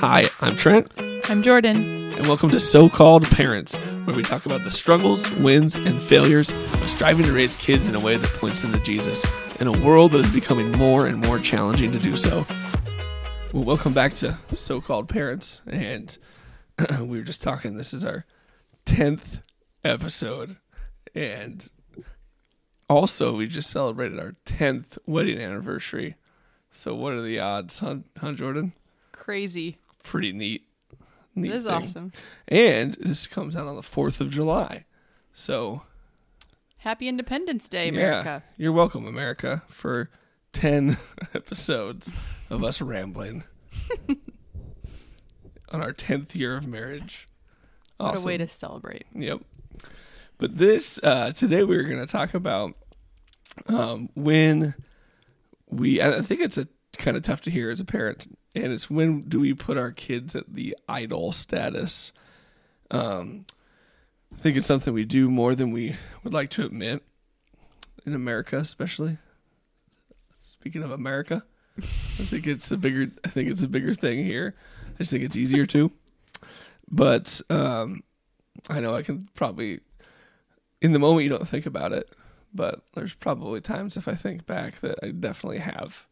Hi, I'm Trent, I'm Jordyn. and welcome to So Called Parents, where we talk about the struggles, wins, and failures of striving to raise kids in a way that points them to Jesus in a world that is becoming more and more challenging to do so. Well, welcome back to So Called Parents, and we were just talking. This is our 10th episode, and also we just celebrated our 10th wedding anniversary. So, what are the odds, huh, huh Jordyn? Crazy. Pretty neat. neat This is thing. awesome. And this comes out on the 4th of July. So, Happy Independence Day, America. yeah, you're welcome, America, for 10 episodes of us rambling on our 10th year of marriage. What Awesome. a way to celebrate. Yep. But this, uh, today we are going to talk about um, when we, I think it's a kind of tough to hear as a parent, and it's when do we put our kids at the idol status? Um, I think it's something we do more than we would like to admit in America, especially. Speaking of America, I think it's a bigger. I think it's a bigger thing here. I just think it's easier to. But um, I know I can probably, in the moment, you don't think about it, but there's probably times if I think back that I definitely have,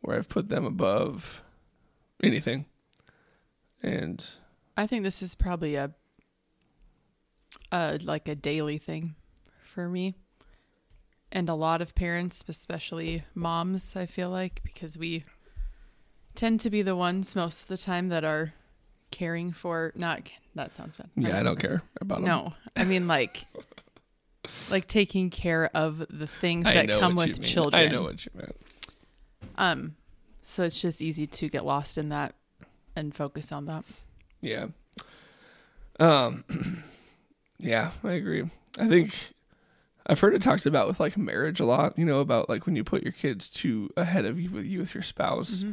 where I've put them above anything, and I think this is probably a, a like a daily thing for me. And a lot of parents, especially moms, I feel like, because we tend to be the ones most of the time that are caring for not that sounds bad. yeah, I um, don't care about them. No, I mean like like taking care of the things I that come with children. I know what you meant. Um, so it's just easy to get lost in that and focus on that. Yeah. Um yeah, I agree. I think I've heard it talked about with like marriage a lot, you know, about like when you put your kids to ahead of you with you with your spouse.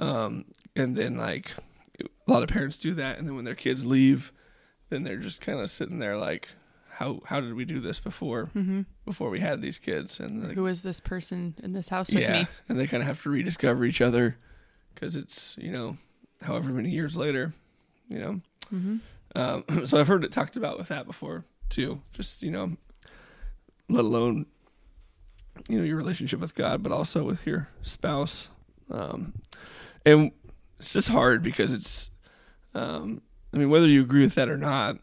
Um and then like a lot of parents do that and then when their kids leave, then they're just kind of sitting there like how how did we do this before Mm-hmm. before we had these kids and like, Who is this person in this house with yeah, me? and they kind of have to rediscover each other cuz it's, you know, however many years later, you know. Mm-hmm. Um, so I've heard it talked about with that before too. Just you know, let alone you know your relationship with God, but also with your spouse. Um, and it's just hard because it's, um, I mean, whether you agree with that or not,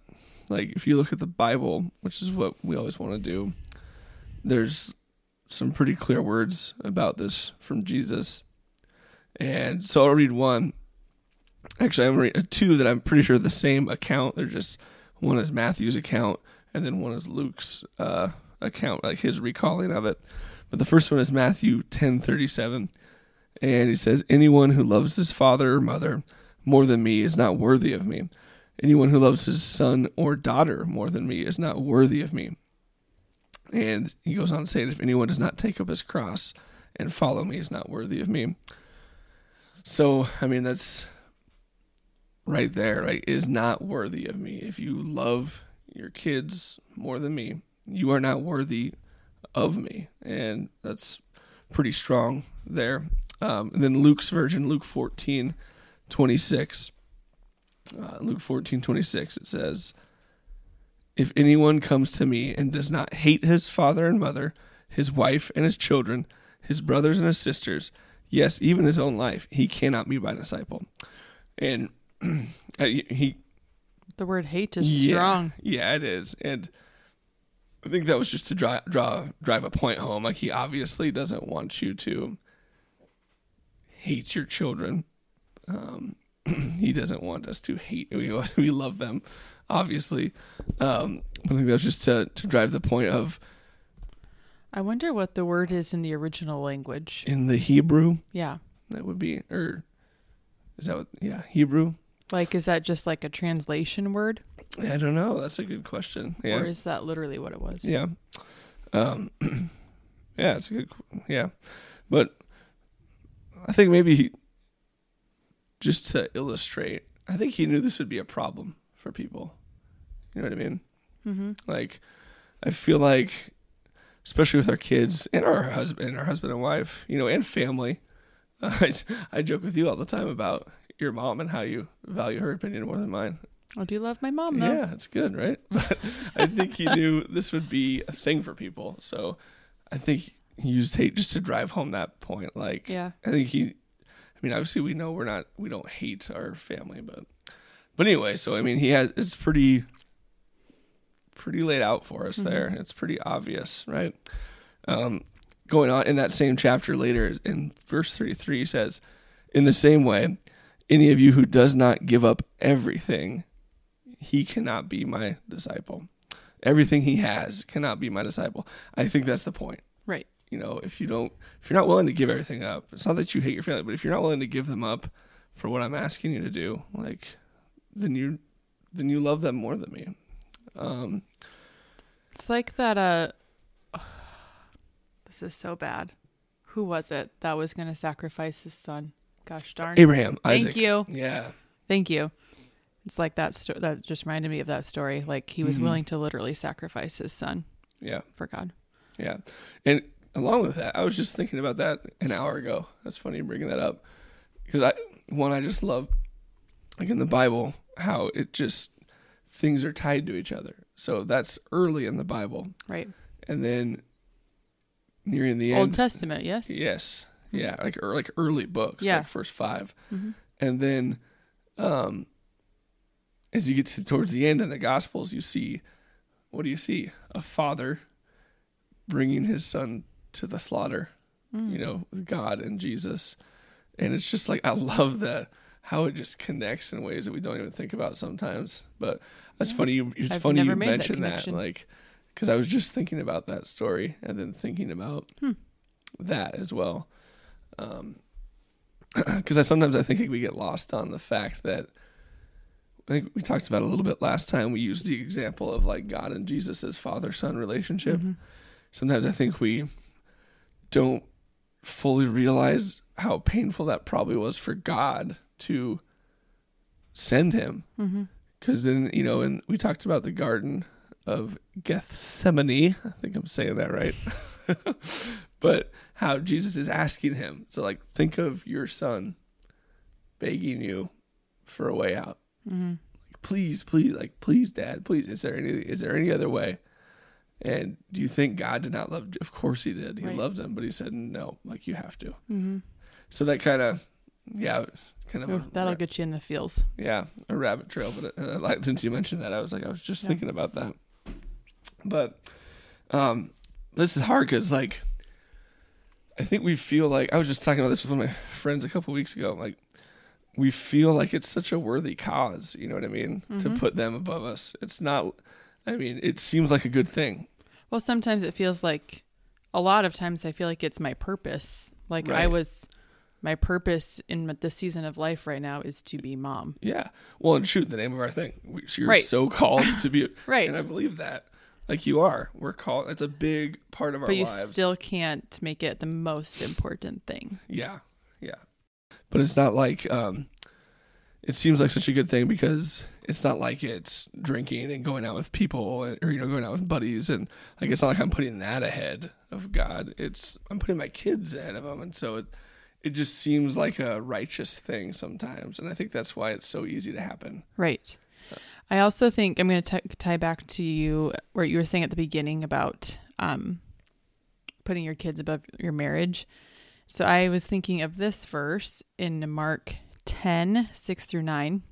like if you look at the Bible, which is what we always want to do, there's some pretty clear words about this from Jesus. And so I'll read one. Actually, I'm read two that I'm pretty sure the same account. They're just one is Matthew's account, and then one is Luke's uh, account, like his recalling of it. But the first one is Matthew 10:37, and he says, "Anyone who loves his father or mother more than me is not worthy of me. Anyone who loves his son or daughter more than me is not worthy of me." And he goes on to say, "If anyone does not take up his cross and follow me, is not worthy of me." So, I mean, that's right there, right? Is not worthy of me. If you love your kids more than me, you are not worthy of me. And that's pretty strong there. Um, and then Luke's version, Luke 14, 26. Uh, Luke 14, 26, it says, If anyone comes to me and does not hate his father and mother, his wife and his children, his brothers and his sisters, yes, even his own life, he cannot be my disciple. And uh, he The word hate is yeah, strong. Yeah, it is, and I think that was just to draw, draw drive a point home. Like he obviously doesn't want you to hate your children. Um, he doesn't want us to hate. We we love them, obviously. Um, I think that was just to to drive the point of I wonder what the word is in the original language. in the Hebrew Yeah. that would be or is that what? Yeah, Hebrew. Like, is that just like a translation word? I don't know. That's a good question. Yeah. Or is that literally what it was? Yeah. Um, yeah, it's a good. Yeah, but I think maybe just to illustrate, I think he knew this would be a problem for people. You know what I mean? Mm-hmm. Like, I feel like, especially with our kids and our husband, our husband and wife, you know, and family. I I joke with you all the time about your mom and how you value her opinion more than mine. I do love my mom though. Yeah, it's good, right? But I think he knew this would be a thing for people. So I think he used hate just to drive home that point. Like, Yeah. I think he, I mean, obviously we know we're not, we don't hate our family, but, but anyway, so I mean, he had, it's pretty, pretty laid out for us there. It's pretty obvious, right? Um, going on in that same chapter later in verse 33 says, in the same way, any of you who does not give up everything, he cannot be my disciple. Everything he has cannot be my disciple. I think that's the point Right. You know, if you don't, if you're not willing to give everything up, it's not that you hate your family, but if you're not willing to give them up for what I'm asking you to do, like, then you, then you love them more than me. Um, It's like that uh this is so bad. Who was it that was going to sacrifice his son? Gosh darn. Abraham, Thank Isaac. you. Yeah. Thank you. It's like that sto- that just reminded me of that story. Like he was Mhm. willing to literally sacrifice his son Yeah. for God. Yeah. And along with that, I was just thinking about that an hour ago. That's funny bringing that up. Because I, one, I just love, like in the Bible, how it just, things are tied to each other. So that's early in the Bible. Right. And then nearing the Old end. Testament, yes. Yes. Yeah, like or like early books, Yeah. like first 5 Mhm. and then, um, as you get to towards the end in the Gospels, you see, what do you see? A father bringing his son to the slaughter. Mm. You know, God and Jesus, and it's just like I love that how it just connects in ways that we don't even think about sometimes. But that's funny. You, it's I've funny you made that mentioned that, like, because I was just thinking about that story and then thinking about Hmm. that as well. Because I sometimes I think we get lost on the fact that I think we talked about a little bit last time. We used the example of like God and Jesus as father son relationship. Mm-hmm. Sometimes I think we don't fully realize how painful that probably was for God to send him. Mm-hmm. Because then, you know, and we talked about the Garden of Gethsemane. I think I'm saying that right. but how Jesus is asking him. So, like, think of your son begging you for a way out. Mm-hmm. Like, please, please, like, please, Dad, please. Is there any? Is there any other way? And do you think God did not love? Of course He did. He Right. loved him, but He said no. Like you have to. Mm-hmm. So that kind of, yeah, kind of. A- that'll get you in the feels. yeah, a rabbit trail. But uh, like since you mentioned that, I was like, I was just Yeah. thinking about that. But um, this is hard because like, I think we feel like I was just talking about this with one of my friends a couple weeks ago. Like, we feel like it's such a worthy cause. You know what I mean? To Mhm. put them above us. It's not. I mean, it seems like a good thing. Well, sometimes it feels like a lot of times I feel like it's my purpose. Like I was my purpose in the season of life right now is to be mom. Yeah. Well, and shoot, the name of our thing. We, so you're Right. so called to be. Right. And I believe that. Like you are. We're called. It's a big part of our but you lives. still can't make it the most important thing. Yeah, yeah. But it's not like um it seems like such a good thing because it's not like it's drinking and going out with people or you know going out with buddies and like it's not like I'm putting that ahead of God. It's I'm putting my kids ahead of him and so it it just seems like a righteous thing sometimes and I think that's why it's so easy to happen. Right. I also think I'm going to tie back to you where you were saying at the beginning about um, putting your kids above your marriage. So I was thinking of this verse in Mark 10, 6 through 9.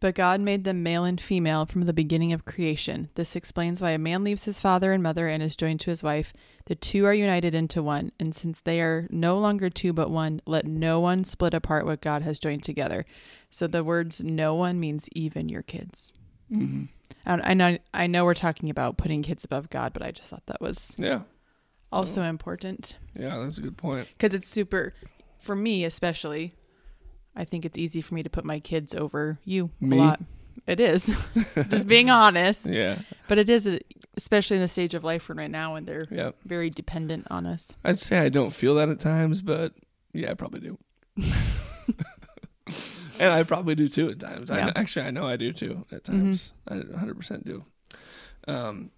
But God made them male and female from the beginning of creation. This explains why a man leaves his father and mother and is joined to his wife. The two are united into one. And since they are no longer two but one, let no one split apart what God has joined together. So the words "no one" means even your kids. Mm-hmm. And I know I know we're talking about putting kids above God, but I just thought that was Yeah. also important Yeah, that's a good point. because it's super for me especially. I think it's easy for me to put my kids over you Me? a lot. It is, just being honest. Yeah. But it is, especially in the stage of life we're in right now, when they're Yeah. very dependent on us. I'd say I don't feel that at times, but yeah, I probably do. and I probably do too at times. Yeah. kn- actually, I know I do too at times. I 100% do. Um,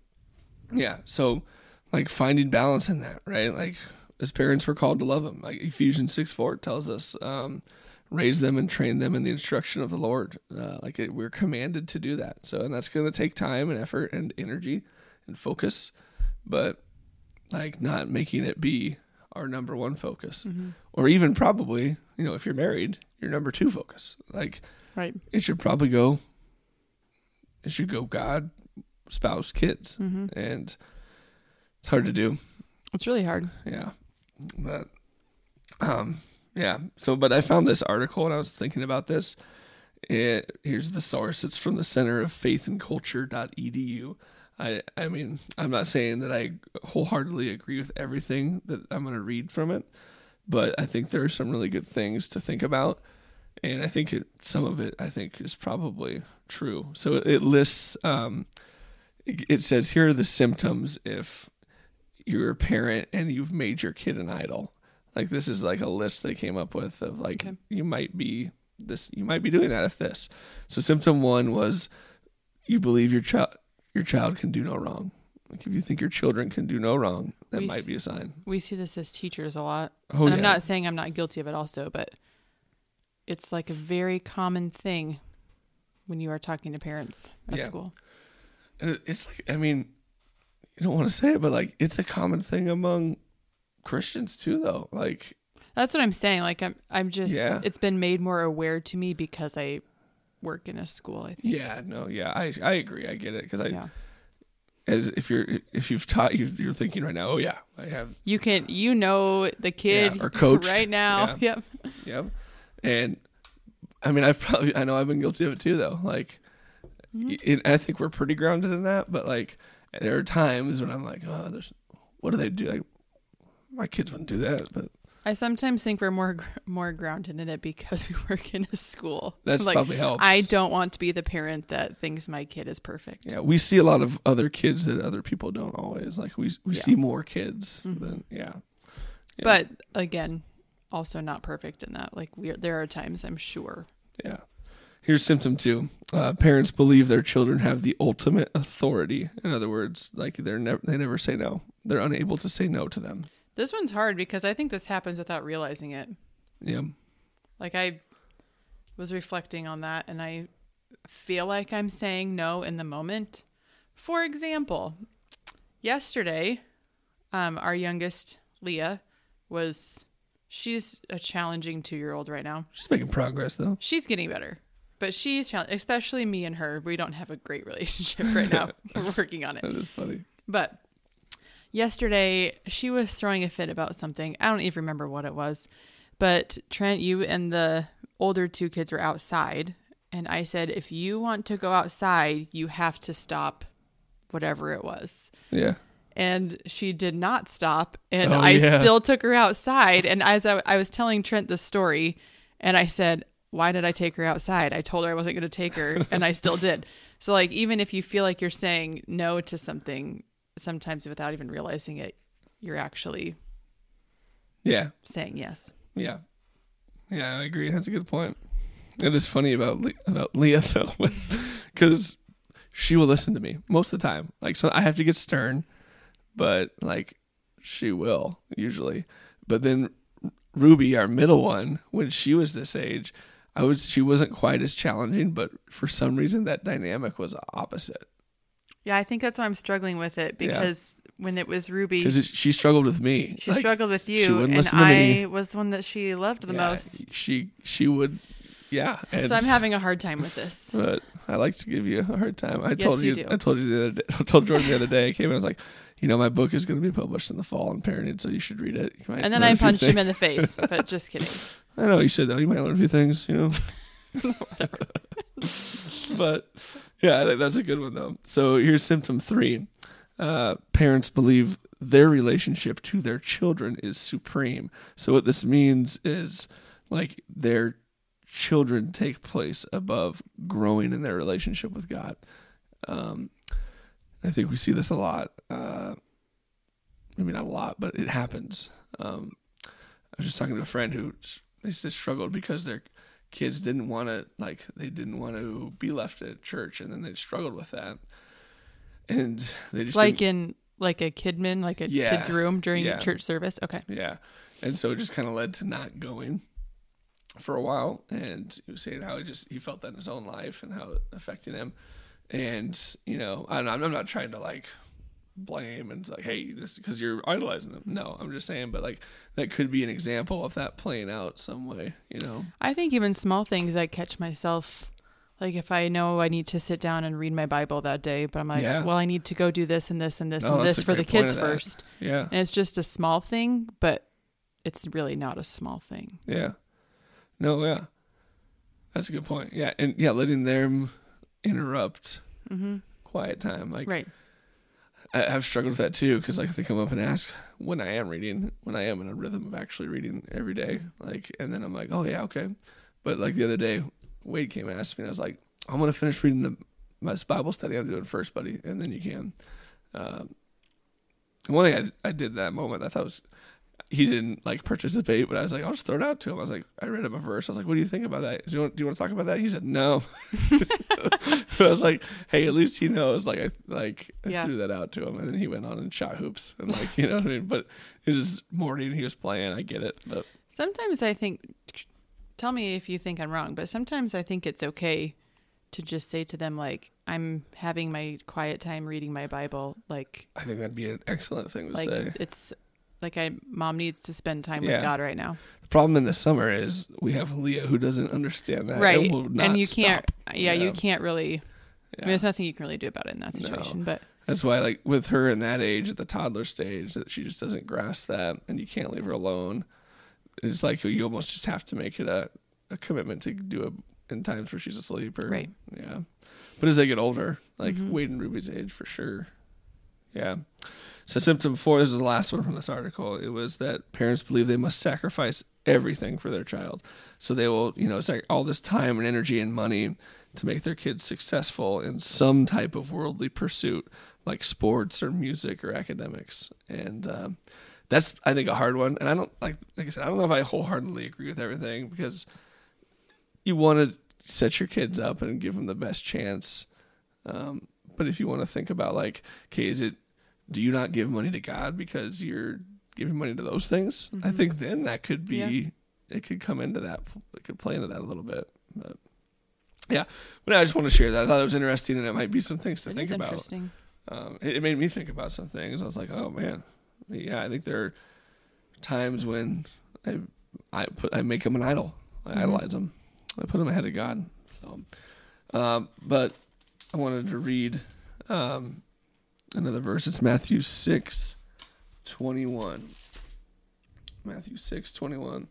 yeah. So, like finding balance in that, right? Like as parents, we're called to love him. Like Ephesians 6 4 tells us, um, raise them and train them in the instruction of the Lord. Uh, like it, we're commanded to do that. So, and that's going to take time and effort and energy and focus, but like not making it be our number one focus, or even probably, you know, if you're married, your number two focus. Like Right. it should probably go. It should go God, spouse, kids, and it's hard to do. It's really hard. Yeah. But um yeah. So but I found this article and I was thinking about this. It here's the source. It's from the Center of Faith and Culture.edu. I I mean, I'm not saying that I wholeheartedly agree with everything that I'm gonna read from it, but I think there are some really good things to think about. And I think it, some of it I think is probably true. So it, it lists um it says here are the symptoms if you're a parent and you've made your kid an idol. Like this is like a list they came up with of like Okay. you might be this you might be doing that if this. So symptom 1 was you believe your child your child can do no wrong. Like if you think your children can do no wrong, that We might be a sign. We see this as teachers a lot. Oh and I'm not saying I'm not guilty of it also, but it's like a very common thing when you are talking to parents at Yeah. school. It's like I mean, you don't want to say it, but like it's a common thing among Christians too, though. Like That's what I'm saying. Like I'm I'm just Yeah. it's been made more aware to me because I work in a school, I think. yeah, no, yeah, I I agree, I get it because I Yeah. as if you're if you've taught you you're thinking right now, oh yeah, I have You can you know the kid or coach right now. Yep. Yep. And I mean, I've probably, I know I've been guilty of it too, though. Like, Mm-hmm. it, I think we're pretty grounded in that, but like, there are times when I'm like, oh, there's, what do they do? Like, my kids wouldn't do that, but I sometimes think we're more more grounded in it because we work in a school. that's like probably helps. I don't want to be the parent that thinks my kid is perfect. yeah, we see a lot of other kids that other people don't always. Like, we, we Yeah. see more kids Mhm. than, yeah. Yeah. But again, also not perfect in that. Like we there are times I'm sure. Yeah. Here's symptom two. Uh, parents believe their children have the ultimate authority. In other words, like they're never they never say no. They're unable to say no to them. This one's hard because I think this happens without realizing it. Yeah. Like I was reflecting on that and I feel like I'm saying no in the moment. For example, yesterday, um, our youngest, Leah, was she's a challenging two year old right now. She's making progress though. She's getting better. But she's challenge especially me and her. We don't have a great relationship right now. We're working on it. That is funny. But yesterday, she was throwing a fit about something. I don't even remember what it was. But Trent, you and the older two kids were outside. And I said, if you want to go outside, you have to stop whatever it was. Yeah. And she did not stop. And Oh, I yeah. still took her outside. And as I, I was telling Trent the story, and I said, why did I take her outside? I told her I wasn't going to take her, and I still did. So, like, even if you feel like you're saying no to something, sometimes without even realizing it, you're actually Yeah. saying yes. Yeah. Yeah, I agree. That's a good point. It is funny about Le- about Leah though, because she will listen to me most of the time. Like, so I have to get stern, but like she will usually. But then Ruby, our middle one, when she was this age, I was she wasn't quite as challenging, but for some reason that dynamic was opposite. Yeah, I think that's why I'm struggling with it Yeah. because when it was Ruby, Because she struggled with me. she Like, struggled with she you, wouldn't and listen to I me. was the one that she loved the yeah, most. She she would, yeah. and So I'm having a hard time with this. but I like to give you a hard time. I told you you, do. I told you the other day, I told Jordyn the other day. I came in, I was like, you know, my book is going to be published in the fall on parenting, so you should read it. You might And then I punched him in the face, but just kidding. I know you said that. You might learn a few things, you know. but yeah, I think that's a good one though. So here's symptom three: uh, parents believe their relationship to their children is supreme. So what this means is like their children take place above growing in their relationship with God. Um, I think we see this a lot. Uh, maybe not a lot, but it happens. Um, I was just talking to a friend who they just struggled because their kids didn't want to like they didn't want to be left at church, and then they struggled with that, and they just like in like a kidman, like a Yeah. kid's room during Yeah. church service. Okay. yeah, and so it just kind of led to not going. for a while, and he was saying how he just he felt that in his own life and how it affected him. And you know, I'm, I'm not trying to like blame and like, hey, just because you're idolizing them. No, I'm just saying, but like that could be an example of that playing out some way. You know, I think even small things I catch myself like if I know I need to sit down and read my Bible that day, but I'm like, Yeah. well, I need to go do this and this and this No, and this for the kids first. yeah, And it's just a small thing, but it's really not a small thing. yeah, no, yeah, that's a good point. Yeah, and yeah, letting them interrupt Mm-hmm. quiet time, like Right. I, I've struggled with that too because like they come up and ask when I am reading, when I am in a rhythm of actually reading every day, like, and then I'm like, oh yeah, okay. But like the other day, Wade came and asked me, and I was like, I'm gonna finish reading the my Bible study I'm doing first, buddy, and then you can. Um, one thing I, I did that moment I thought was he didn't like participate, but I was like, I'll just throw it out to him. I was like, I read him a verse. I was like, what do you think about that? Do you want, do you want to talk about that? He said no. I was like, hey, at least he knows. Like I like I Yeah. threw that out to him, and then he went on and shot hoops and like you know what I mean. But it was just morning. He was playing. I get it, but Sometimes I think, tell me if you think I'm wrong, but sometimes I think it's okay to just say to them, like, I'm having my quiet time reading my Bible. Like, I think that'd be an excellent thing to like say. it's like I, mom needs to spend time Yeah. with God right now. The problem in the summer is we have Leah who doesn't understand that, right. and, will not And you can't, stop. yeah, you Yeah. can't really, I mean, there's nothing you can really do about it in that No. situation, but That's why, like with her in that age, at the toddler stage, that she just doesn't grasp that, and you can't leave her alone. It's like you almost just have to make it a, a commitment to do it in times where she's asleep, or Right. yeah. But as they get older, like Mhm. Wade and Ruby's age, for sure. Yeah. So symptom four. This is the last one from this article. It was that parents believe they must sacrifice everything for their child, so they will, you know, it's like all this time and energy and money to make their kids successful in some type of worldly pursuit, like sports or music or academics. And um, that's, I think, a hard one. And I don't like, like I said, I don't know if I wholeheartedly agree with everything because you want to set your kids up and give them the best chance. Um, but if you want to think about like, okay, is it, do you not give money to God because you're giving money to those things? I Mhm. think then that could be, Yeah. it could come into that, it could play into that a little bit. But yeah, but I just want to share that. I thought it was interesting and it might be some things to it think about. interesting. Um, it, it made me think about some things. I was like, oh man, yeah, I think there are times when I, I put, I make them an idol. I Mhm. idolize them. I put them ahead of God. So, um, but I wanted to read um, another verse. It's Matthew six twenty one. Matthew six twenty one.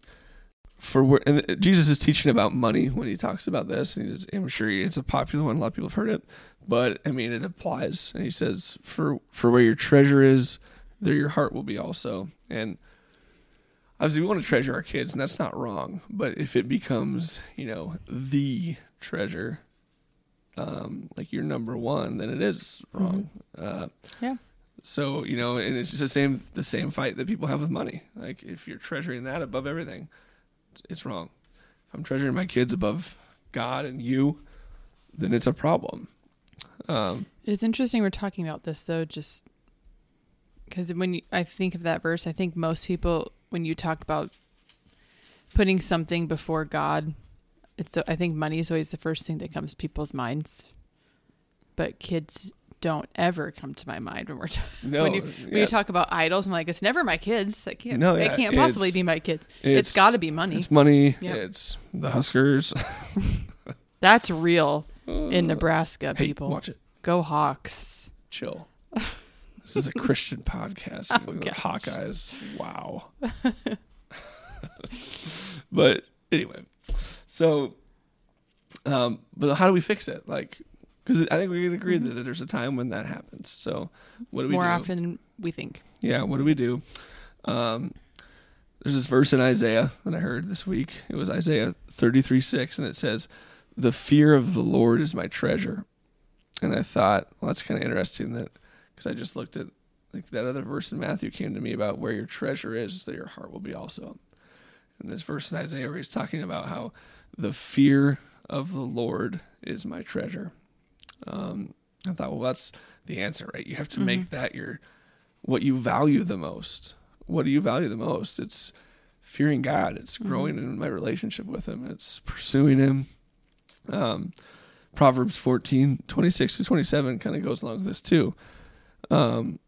For where and Jesus is teaching about money when he talks about this, and I'm sure it's a popular one. A lot of people have heard it, but I mean it applies. And he says, "For for where your treasure is, there your heart will be also." And obviously, we want to treasure our kids, and that's not wrong. But if it becomes, you know, the treasure, um, like you're number one, then it is wrong. Uh, Yeah. So you know, and it's just the same the same fight that people have with money. Like if you're treasuring that above everything, it's wrong. If I'm treasuring my kids above God and you, then it's a problem. Um, It's interesting we're talking about this though, just because when you, I think of that verse, I think most people, when you talk about putting something before God, it's I think money is always the first thing that comes to people's minds, but kids don't ever come to my mind when we're t- no, when you when yeah, you talk about idols. I'm like, it's never my kids. That can't. No, it can't possibly be my kids. it's got to be money. It's money. Yep. It's the Huskers. That's real in uh, Nebraska. hey, people, watch it. go Hawks. Chill. This is a Christian podcast. Oh, Look at the. Hawkeyes. Wow. but anyway, so, um, but how do we fix it? Like, because I think we can agree that there's a time when that happens. So, what do we Mm-hmm. More do? often than we think. Yeah, what do we do? Um, there's this verse in Isaiah that I heard this week. It was Isaiah 33 6, and it says, The fear of the Lord is my treasure. And I thought, well, that's kind of interesting that, because I just looked at like that other verse in Matthew came to me about where your treasure is, that your heart will be also. And this verse in Isaiah where he's talking about how the fear of the Lord is my treasure. Um, I thought, well, that's the answer, right? You have to make that your what you value the most. What do you value the most? It's fearing God. It's growing in my relationship with Him. It's pursuing Him. Um, Proverbs 14, 26 to 27 kind of goes along with this too. Um,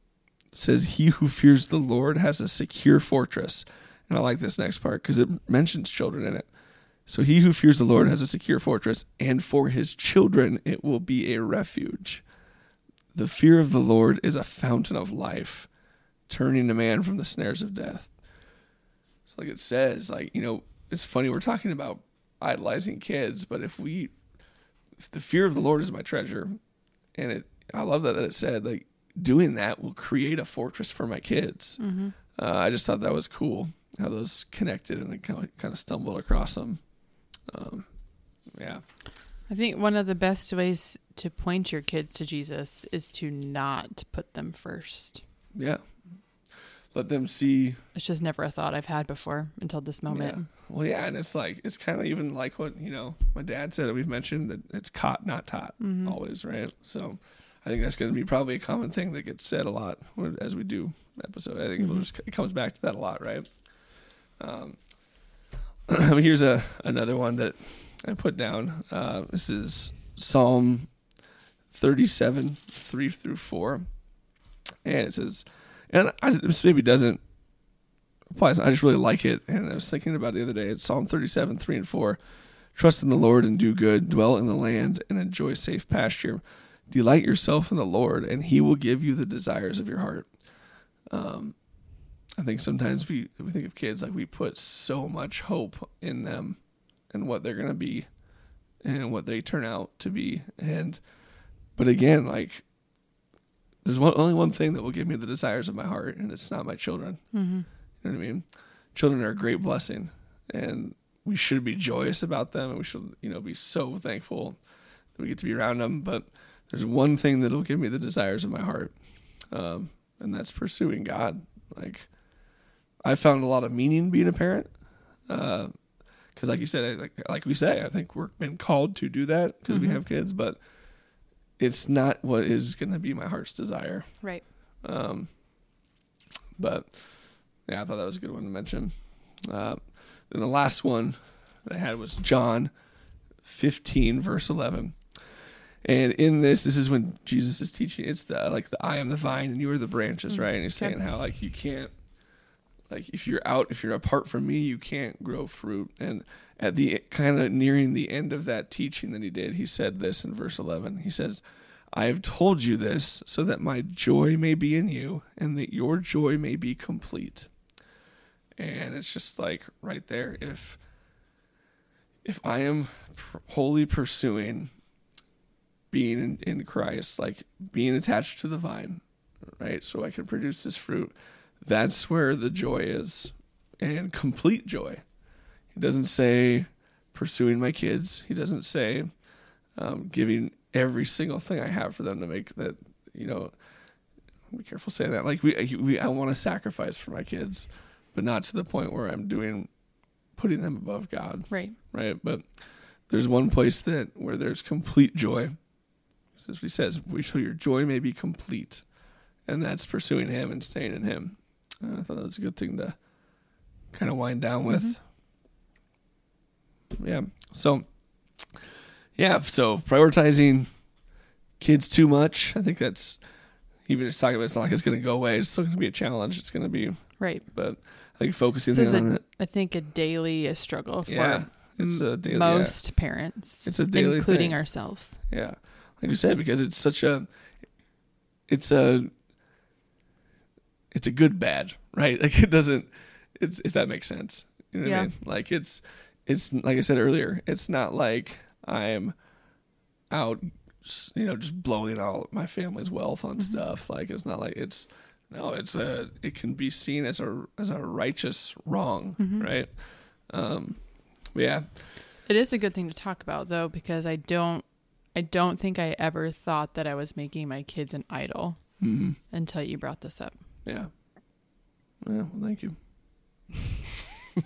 says, He who fears the Lord has a secure fortress. And I like this next part because it mentions children in it. So he who fears the Lord has a secure fortress, and for his children it will be a refuge. The fear of the Lord is a fountain of life, turning a man from the snares of death. So, like it says, like, you know, it's funny, we're talking about idolizing kids, but if we, if the fear of the Lord is my treasure, and it, I love that, that it said, like, doing that will create a fortress for my kids. Mm-hmm. Uh, I just thought that was cool how those connected and I kind of, kind of stumbled across them. Um, yeah. I think one of the best ways to point your kids to Jesus is to not put them first. Yeah. Let them see. It's just never a thought I've had before until this moment. Yeah. Well, yeah. And it's like, it's kind of even like what, you know, my dad said, we've mentioned that it's caught, not taught Mhm. always, right? So I think that's going to be probably a common thing that gets said a lot as we do episode. I think Mhm. just, it comes back to that a lot, right? Um, here's a another one that I put down. Uh, this is Psalm 37, 3 through 4. And it says, and I, this maybe doesn't apply. I just really like it. And I was thinking about the other day. It's Psalm 37, 3 and 4. Trust in the Lord and do good, dwell in the land and enjoy safe pasture. Delight yourself in the Lord, and he will give you the desires of your heart. Um, I think sometimes we, we think of kids like we put so much hope in them and what they're going to be and what they turn out to be. And, but again, like, there's one, only one thing that will give me the desires of my heart, and it's not my children. Mm-hmm. You know what I mean? Children are a great blessing, and we should be joyous about them, and we should, you know, be so thankful that we get to be around them. But there's one thing that'll give me the desires of my heart, um, and that's pursuing God. Like, I found a lot of meaning being a parent, because, like you said, like like we say, I think we're been called to do that because we Mhm. have kids, but it's not what is going to be my heart's desire. Right. Um, but yeah, I thought that was a good one to mention. Uh, then the last one that I had was John 15, verse 11. And in this, this is when Jesus is teaching. It's the like the I am the vine and you are the branches, Mm, right? And he's saying how like you can't, like if you're out, if you're apart from me, you can't grow fruit. And at the kind of nearing the end of that teaching that he did, he said this in verse 11. He says, I have told you this so that my joy may be in you and that your joy may be complete. And it's just like right there. If if I am wholly pursuing being in, in Christ, like being attached to the vine, right, so I can produce this fruit, that's where the joy is, and complete joy. He doesn't say pursuing my kids. He doesn't say um, giving every single thing I have for them to make that. You know, be careful saying that. Like we, we I want to sacrifice for my kids, but not to the point where I'm doing putting them above God, Right. right? But there's one place that where there's complete joy. As he says, we your joy may be complete, and that's pursuing Him and staying in Him. I thought that was a good thing to kind of wind down mm-hmm. with. Yeah. So, yeah. So prioritizing kids too much. I think that's even just talking about. It's not like it's going to go away. It's still going to be a challenge. It's going to be, Right. but I think focusing on a- it. I think a daily a struggle for Yeah. It's a daily. yeah. most parents. It's a daily including thing. ourselves. Yeah, like you said, because it's such a, it's a, it's a good bad, right? Like it doesn't, it's if that makes sense. You know what I Yeah. mean? Like it's, it's like I said earlier, it's not like I'm out, you know, just blowing all my family's wealth on stuff. Like it's not like it's, no, it's a, it can be seen as a as a righteous wrong, right? Um, yeah, It is a good thing to talk about though because I don't I don't think I ever thought that I was making my kids an idol hmm until you brought this up. Yeah, yeah. Well, thank you.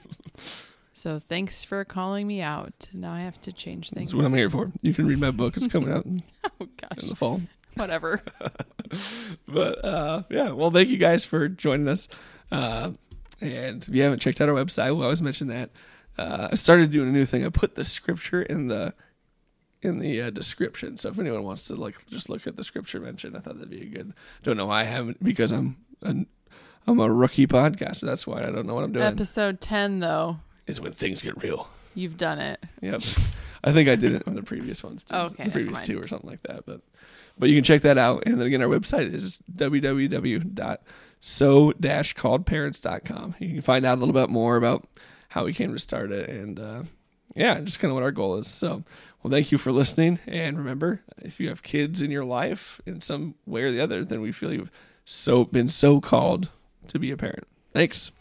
So thanks for calling me out. Now I have to change things. That's what I'm here for. You can read my book. It's coming out Oh gosh. in the fall. Whatever. But uh, yeah, well, thank you guys for joining us. Uh, And if you haven't checked out our website, we always mention that. Uh, I started doing a new thing. I put the scripture in the in the uh, description. So if anyone wants to like just look at the scripture mentioned, I thought that'd be a good. Don't know why I haven't because I'm I'm a rookie podcaster. That's why I don't know what I'm doing. Episode 10, though, Is when things get real. you've done it. Yep. I think I did it on the previous ones. Too, Okay, the previous two or something like that. But but you can check that out. And then again, our website is www.so-calledparents.com. You can find out a little bit more about how we came to start it and uh, yeah, just kind of what our goal is. So, well, thank you for listening. And remember, if you have kids in your life in some way or the other, then we feel you've so been so called to be a parent. Thanks.